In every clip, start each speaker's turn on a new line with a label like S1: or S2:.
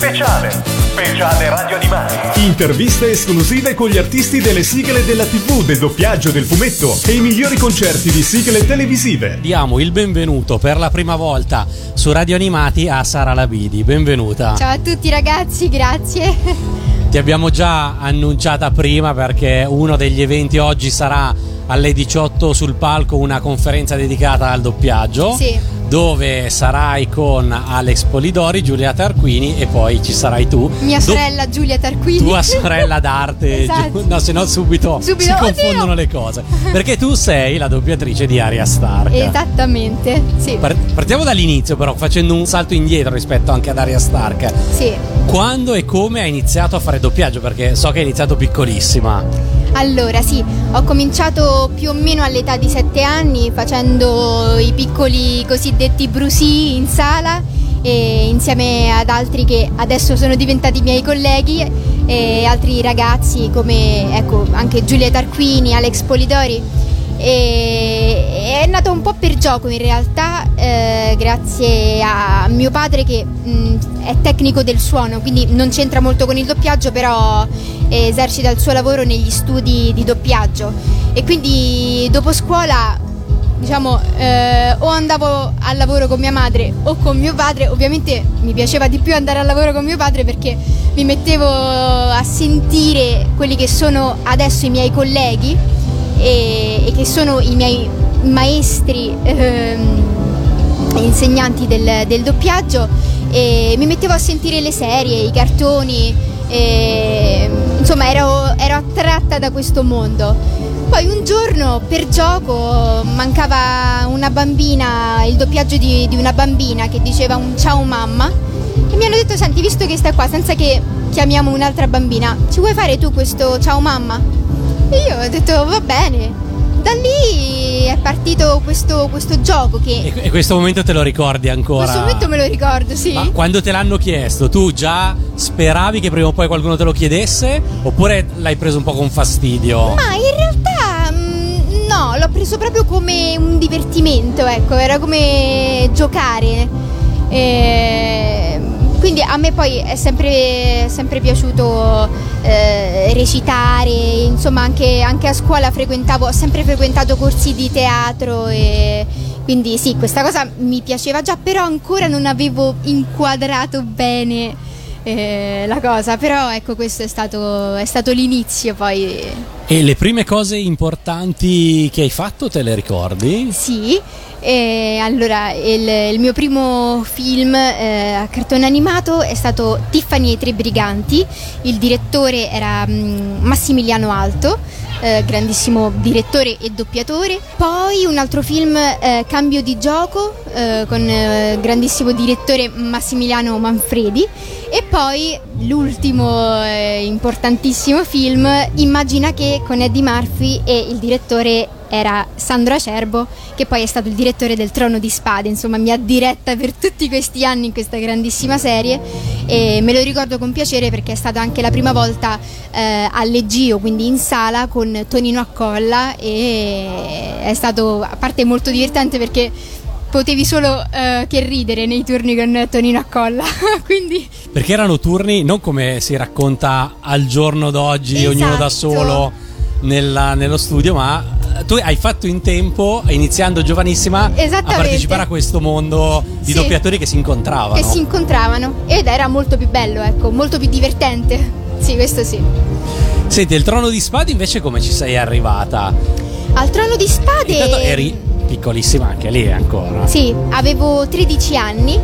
S1: Speciale. Speciale Radio Animati.
S2: Interviste esclusive con gli artisti delle sigle della TV, del doppiaggio, del fumetto e i migliori concerti di sigle televisive.
S3: Diamo il benvenuto per la prima volta su Radio Animati a Sara Labidi. Benvenuta.
S4: Ciao a tutti ragazzi, grazie.
S3: Ti abbiamo già annunciata prima perché uno degli eventi oggi sarà alle 18 sul palco una conferenza dedicata al doppiaggio.
S4: Sì.
S3: Dove sarai con Alex Polidori, Giulia Tarquini e poi ci sarai tu.
S4: Mia
S3: Do-
S4: sorella Giulia Tarquini.
S3: tua sorella d'arte,
S4: Esatto.
S3: Giu- no, se no subito,
S4: Subito,
S3: si
S4: oddio!
S3: confondono le cose. Perché tu sei la doppiatrice di Aria Stark.
S4: Esattamente, sì.
S3: Par- partiamo dall'inizio, però, facendo un salto indietro rispetto anche ad Aria Stark.
S4: sì.
S3: Quando e come hai iniziato a fare doppiaggio? Perché so che hai iniziato piccolissima.
S4: Allora, sì, ho cominciato più o meno all'età di 7 anni facendo i piccoli cosiddetti brusì in sala e insieme ad altri che adesso sono diventati miei colleghi e altri ragazzi come ecco, anche Giulia Tarquini, Alex Polidori. E è nato un po' per gioco in realtà, eh, grazie a mio padre che mh, è tecnico del suono, quindi non c'entra molto con il doppiaggio, però esercita il suo lavoro negli studi di doppiaggio. E quindi dopo scuola, diciamo, eh, o andavo al lavoro con mia madre o con mio padre, ovviamente mi piaceva di più andare al lavoro con mio padre perché mi mettevo a sentire quelli che sono adesso i miei colleghi e, e che sono i miei maestri ehm, insegnanti del, del doppiaggio e mi mettevo a sentire le serie, i cartoni, e, insomma ero, ero attratta da questo mondo. Poi un giorno per gioco mancava una bambina, il doppiaggio di, di una bambina che diceva un ciao mamma e mi hanno detto senti visto che stai qua senza che chiamiamo un'altra bambina, ci vuoi fare tu questo ciao mamma? E io ho detto va bene. Da lì è partito questo, questo gioco che
S3: E, e questo momento te lo ricordi
S4: in
S3: ancora?
S4: questo momento me lo ricordo, sì.
S3: Ma quando te l'hanno chiesto, tu già speravi che prima o poi qualcuno te lo chiedesse? Oppure l'hai preso un po' con fastidio?
S4: Ma in realtà mm, no, l'ho preso proprio come un divertimento, ecco, era come giocare. E quindi a me poi è sempre, sempre piaciuto eh, recitare, insomma anche, anche a scuola frequentavo, ho sempre frequentato corsi di teatro e quindi sì, questa cosa mi piaceva già, però ancora non avevo inquadrato bene eh, la cosa, però ecco questo è stato, è stato l'inizio poi.
S3: E le prime cose importanti che hai fatto te le ricordi?
S4: Sì, e allora il, il mio primo film eh, a cartone animato è stato Tiffany e i tre briganti, il direttore era mm, Massimiliano Alto, eh, grandissimo direttore e doppiatore, poi un altro film eh, Cambio di gioco eh, con eh, grandissimo direttore Massimiliano Manfredi. E poi l'ultimo eh, importantissimo film Immagina che con Eddie Murphy e il direttore era Sandro Acerbo che poi è stato il direttore del Trono di Spade, insomma mi ha diretta per tutti questi anni in questa grandissima serie. E me lo ricordo con piacere perché è stata anche la prima volta eh, all'Egio, quindi in sala con Tonino Accolla. E è stato a parte molto divertente perché potevi solo eh, che ridere nei turni con Tonino Accolla, quindi
S3: Perché erano turni non come si racconta al giorno d'oggi, ognuno da
S4: Esatto.
S3: solo nella- nello studio, ma eh, tu hai fatto in tempo, iniziando giovanissima, a partecipare a questo mondo di
S4: Sì.
S3: doppiatori che si incontravano.
S4: che si incontravano ed era molto più bello, ecco, molto più divertente. Sì, questo sì.
S3: Senti, il trono di spade invece come ci sei arrivata?
S4: Al Trono di Spade
S3: Intanto eri piccolissima anche lì ancora.
S4: Sì, avevo 13 anni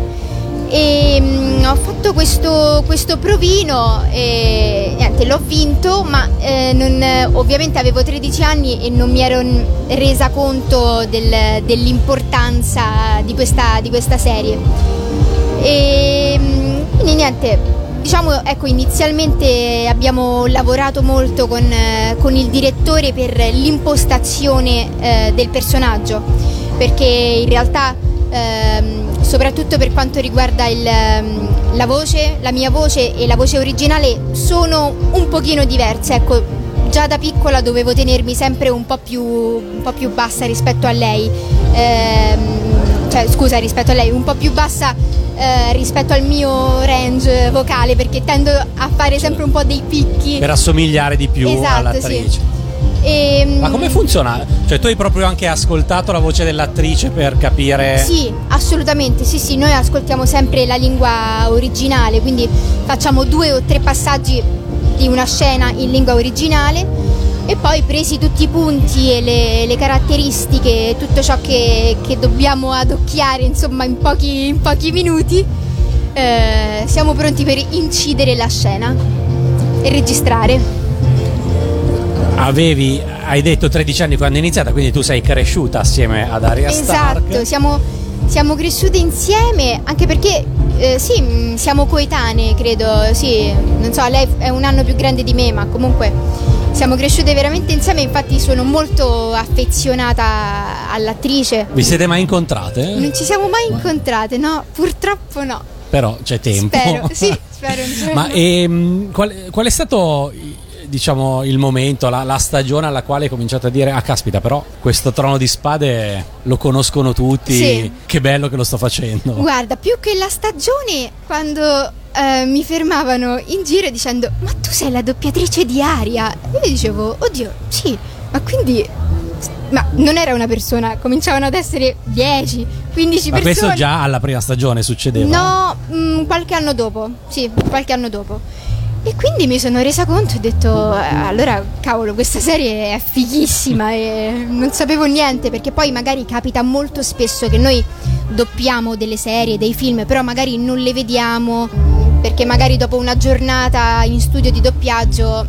S4: e mm, ho fatto questo, questo provino e niente, l'ho vinto, ma eh, non- ovviamente avevo 13 anni e non mi ero resa conto del- dell'importanza di questa, di questa serie. E mm, quindi niente, diciamo ecco inizialmente abbiamo lavorato molto con, eh, con il direttore per l'impostazione eh, del personaggio, perché in realtà ehm, soprattutto per quanto riguarda il, ehm, la voce, la mia voce e la voce originale sono un pochino diverse, ecco già da piccola dovevo tenermi sempre un po' più, un po' più bassa rispetto a lei, Ehm, cioè scusa rispetto a lei, un po' più bassa eh, rispetto al mio range vocale perché tendo a fare sempre un po' dei picchi.
S3: Per assomigliare di più
S4: Esatto,
S3: all'attrice.
S4: sì. E,
S3: Ma come funziona? Cioè, tu hai proprio anche ascoltato la voce dell'attrice per capire.
S4: Sì, assolutamente, sì, sì, noi ascoltiamo sempre la lingua originale, quindi facciamo due o tre passaggi di una scena in lingua originale e poi presi tutti i punti e le, le caratteristiche, tutto ciò che, che dobbiamo adocchiare insomma in pochi, in pochi minuti, eh, siamo pronti per incidere la scena e registrare.
S3: Avevi, hai detto 13 anni quando è iniziata, quindi tu sei cresciuta assieme ad Arya Stark.
S4: Esatto, siamo, siamo cresciute insieme anche perché eh, sì, mh, siamo coetanee, credo, sì, non so, lei è un anno più grande di me, ma comunque siamo cresciute veramente insieme, infatti sono molto affezionata all'attrice.
S3: Vi siete mai incontrate?
S4: Non ci siamo mai incontrate, no? Purtroppo no.
S3: Però c'è tempo.
S4: Spero, sì, spero.
S3: Ma ehm, qual, qual è stato diciamo il momento, la, la, stagione alla quale hai cominciato a dire ah caspita però questo trono di spade lo conoscono tutti,
S4: Sì.
S3: che bello che lo sto facendo.
S4: Guarda, più che la stagione, quando eh, mi fermavano in giro dicendo ma tu sei la doppiatrice di Aria? Io dicevo, oddio, sì, ma quindi... Ma non era una persona, cominciavano ad essere 10, 15
S3: Ma
S4: persone.
S3: questo già alla prima stagione succedeva?
S4: No, mm, qualche anno dopo, sì, qualche anno dopo. E quindi mi sono resa conto e ho detto, "Eh, allora cavolo, questa serie è fighissima e non sapevo niente perché poi magari capita molto spesso che noi doppiamo delle serie, dei film, però magari non le vediamo perché magari dopo una giornata in studio di doppiaggio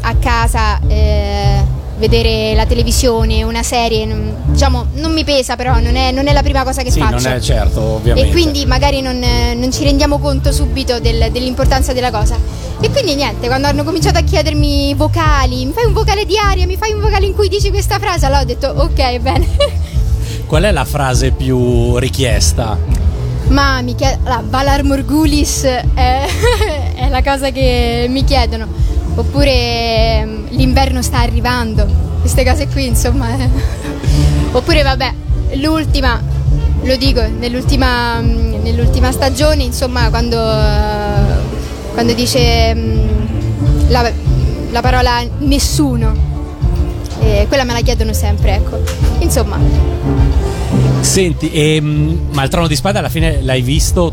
S4: a casa eh, vedere la televisione, una serie, diciamo, non mi pesa però, non è, non è la prima cosa che
S3: Sì,
S4: faccio.
S3: non è certo, ovviamente.
S4: E quindi magari non, non ci rendiamo conto subito del- dell'importanza della cosa. E quindi niente, quando hanno cominciato a chiedermi vocali, mi fai un vocale di aria, mi fai un vocale in cui dici questa frase, allora ho detto ok, bene.
S3: Qual è la frase più richiesta?
S4: Ma mi chiedono, allora, Valar Morgulis è, è la cosa che mi chiedono. Oppure ehm, l'inverno sta arrivando, queste cose qui insomma. Oppure vabbè, l'ultima, lo dico, nell'ultima, mm, nell'ultima stagione insomma quando, eh, quando dice mm, la, la parola nessuno. Eh, quella me la chiedono sempre, ecco. Insomma,
S3: Senti, ehm, ma il trono di spade alla fine l'hai visto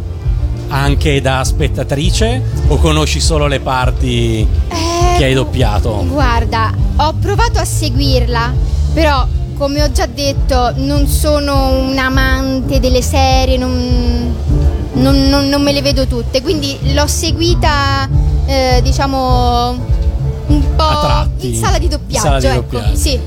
S3: anche da spettatrice o conosci solo le parti
S4: Eh,
S3: che hai doppiato?
S4: Guarda, ho provato a seguirla, però come ho già detto non sono un amante delle serie, non, non- non- non me le vedo tutte, quindi l'ho seguita eh, diciamo un po' in sala di doppiaggio.
S3: sala di
S4: ecco.
S3: doppiaggio.
S4: Sì,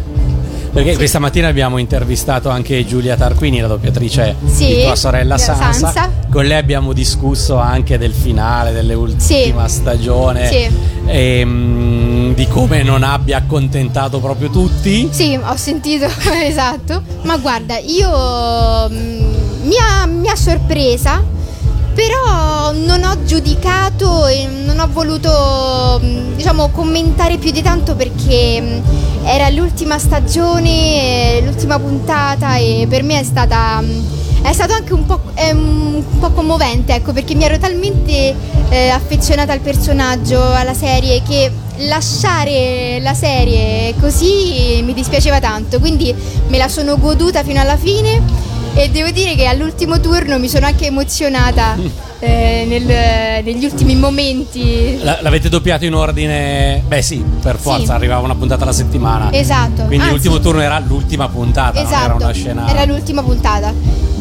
S3: Perché
S4: Sì.
S3: questa mattina abbiamo intervistato anche Giulia Tarquini, la doppiatrice
S4: Sì,
S3: di tua sorella Sansa.
S4: Sansa.
S3: Con lei abbiamo discusso anche del finale dell'ultima stagione
S4: Sì.
S3: e mm, di come non abbia accontentato proprio tutti.
S4: Sì, ho sentito, esatto. Ma guarda, io mm, mi ha, mi ha sorpresa, però non ho giudicato e non ho voluto, mm, diciamo, commentare più di tanto perché mm, era l'ultima stagione, eh, l'ultima puntata e per me è stata... mm, È stato anche un po', un po' commovente, ecco, perché mi ero talmente eh, affezionata al personaggio, alla serie, che lasciare la serie così mi dispiaceva tanto, quindi me la sono goduta fino alla fine e devo dire che all'ultimo turno mi sono anche emozionata eh, nel- negli ultimi momenti.
S3: La- l'avete doppiato in ordine? Beh sì, per forza,
S4: Sì.
S3: arrivava una puntata alla settimana.
S4: Esatto.
S3: Quindi
S4: Anzi,
S3: l'ultimo turno era l'ultima puntata, non era
S4: Esatto,
S3: una scena.
S4: era l'ultima puntata.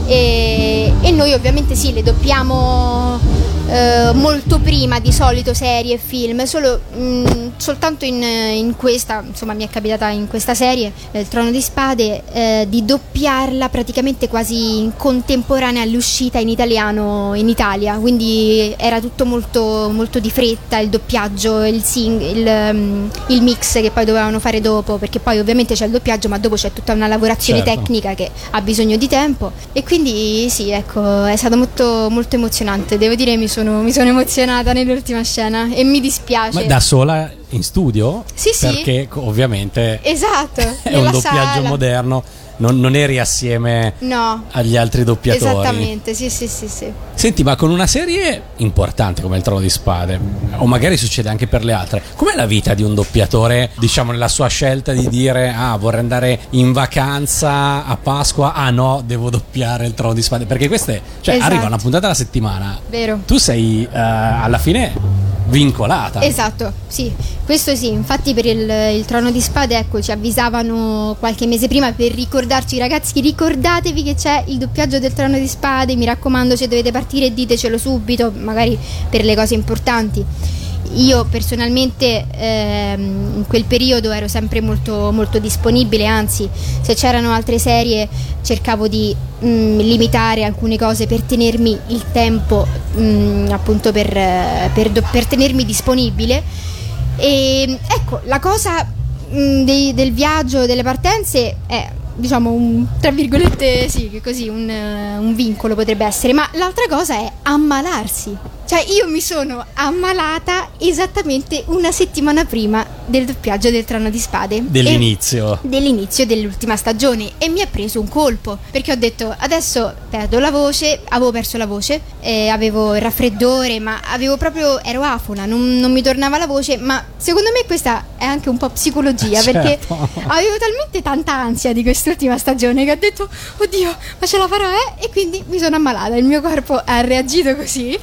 S4: E, e noi ovviamente sì, le doppiamo eh, molto prima di solito serie e film, solo, mh, soltanto in, in questa, insomma mi è capitata in questa serie, eh, Il Trono di Spade, eh, di doppiarla praticamente quasi in contemporanea all'uscita in italiano in Italia, quindi era tutto molto, molto di fretta, il doppiaggio, il, sing- il, um, il mix che poi dovevano fare dopo, perché poi ovviamente c'è il doppiaggio, ma dopo c'è tutta una lavorazione
S3: Certo.
S4: tecnica che ha bisogno di tempo. E quindi sì, ecco, è stato molto, molto emozionante. Devo dire, mi sono, mi sono emozionata nell'ultima scena e mi dispiace.
S3: Ma da sola in studio?
S4: Sì, sì.
S3: Perché ovviamente
S4: Esatto,
S3: è un doppiaggio
S4: sala.
S3: moderno non, non eri assieme
S4: No.
S3: agli altri doppiatori.
S4: Esattamente, sì, sì, sì, sì.
S3: Senti, ma con una serie importante come il Trono di Spade, o magari succede anche per le altre, com'è la vita di un doppiatore, diciamo, nella sua scelta di dire, ah, vorrei andare in vacanza a Pasqua, ah no, devo doppiare il Trono di Spade, perché queste, cioè,
S4: Esatto.
S3: arriva una puntata alla settimana,
S4: Vero.
S3: tu sei eh, alla fine vincolata.
S4: Esatto, sì, questo sì, infatti per il, il Trono di Spade ecco ci avvisavano qualche mese prima per ricordarci ragazzi ricordatevi che c'è il doppiaggio del Trono di Spade, mi raccomando se dovete partire ditecelo subito, magari per le cose importanti. Io personalmente ehm, in quel periodo ero sempre molto, molto disponibile, anzi se c'erano altre serie cercavo di mm, limitare alcune cose per tenermi il tempo mm, appunto per, per per tenermi disponibile. E ecco, la cosa mm, dei- del viaggio, delle partenze è diciamo un tra virgolette sì, così un, un vincolo potrebbe essere, ma l'altra cosa è ammalarsi. Cioè io mi sono ammalata esattamente una settimana prima del doppiaggio del Trono di Spade.
S3: Dell'inizio.
S4: dell'inizio dell'ultima stagione e mi ha preso un colpo perché ho detto adesso perdo la voce, avevo perso la voce, eh, avevo il raffreddore, ma avevo proprio ero afona, non, non mi tornava la voce, ma secondo me questa è anche un po' psicologia perché
S3: Certo.
S4: avevo talmente tanta ansia di quest'ultima stagione che ho detto oddio, ma ce la farò eh? e quindi mi sono ammalata, il mio corpo ha reagito così.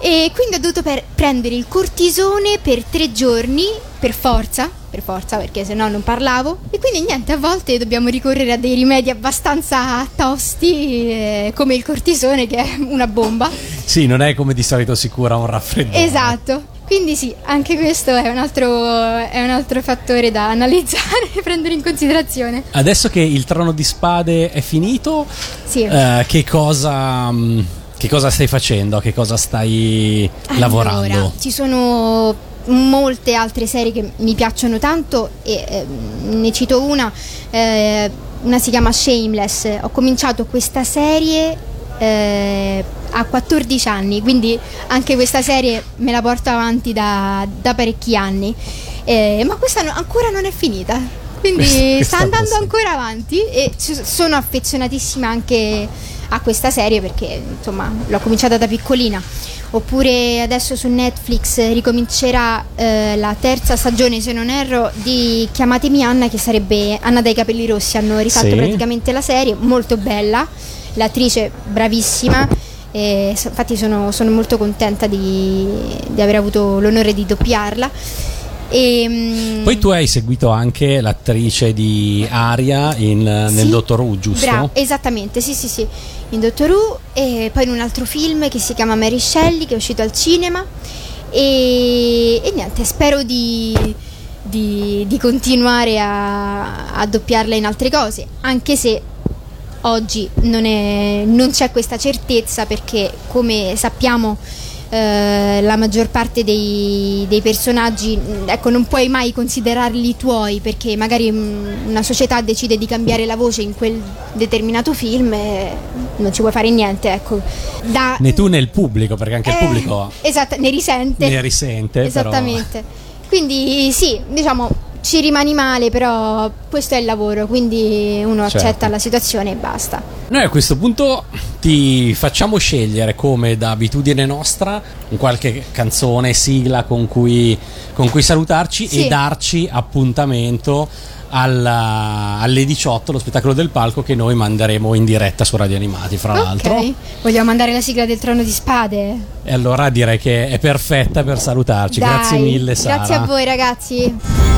S4: E quindi ho dovuto per- prendere il cortisone per tre giorni, per forza, per forza perché sennò non parlavo. E quindi niente, a volte dobbiamo ricorrere a dei rimedi abbastanza tosti, eh, come il cortisone che è una bomba.
S3: Sì, non è come di solito sicura un raffreddore.
S4: Esatto. Quindi sì, anche questo è un altro, è un altro fattore da analizzare e prendere in considerazione.
S3: Adesso che il Trono di Spade è finito,
S4: Sì.
S3: eh, che cosa... mh, Che cosa stai facendo? A Che cosa stai lavorando?
S4: Allora, ci sono molte altre serie che mi piacciono tanto e ehm, ne cito una, eh, una si chiama Shameless. Ho cominciato questa serie eh, a 14 anni, quindi anche questa serie me la porto avanti da, da parecchi anni, Eh, ma questa no- ancora non è finita. Quindi
S3: Questa- questa
S4: sta andando
S3: cosa.
S4: ancora avanti e sono affezionatissima anche a questa serie perché insomma l'ho cominciata da piccolina. Oppure adesso su Netflix ricomincerà eh, la terza stagione, se non erro, di Chiamatemi Anna, che sarebbe Anna dai capelli rossi. Hanno rifatto
S3: Sì.
S4: praticamente la serie, molto bella, l'attrice bravissima. E infatti sono, sono molto contenta di, di aver avuto l'onore di doppiarla. E, mm,
S3: Poi tu hai seguito anche l'attrice di Aria in- nel
S4: Sì,
S3: Dottor Who, giusto?
S4: Bravo, esattamente, sì, sì, sì. In Doctor Who e poi in un altro film che si chiama Mary Shelley che è uscito al cinema e, e niente, spero di, di- di continuare a, a doppiarla in altre cose, anche se oggi non, è- non c'è questa certezza perché come sappiamo eh, la maggior parte dei, dei personaggi mh, ecco, non puoi mai considerarli tuoi perché magari mh, una società decide di cambiare la voce in quel determinato film e non ci puoi fare niente ecco. Da-
S3: Né tu né il pubblico, perché anche il
S4: eh,
S3: pubblico
S4: esatto, ne risente
S3: ne risente. però-
S4: Esattamente. Quindi sì, diciamo ci rimani male, però questo è il lavoro, quindi uno
S3: Certo.
S4: accetta la situazione e basta.
S3: Noi a questo punto ti facciamo scegliere come da abitudine nostra un qualche canzone, sigla con cui, con cui salutarci
S4: Sì.
S3: e darci appuntamento alla- alle 18, lo spettacolo del palco che noi manderemo in diretta su Radio Animati, fra l'altro.
S4: Ok, vogliamo mandare la sigla del trono di spade?
S3: E allora direi che è perfetta per salutarci.
S4: Dai,
S3: Grazie mille, Sara.
S4: Grazie a voi ragazzi.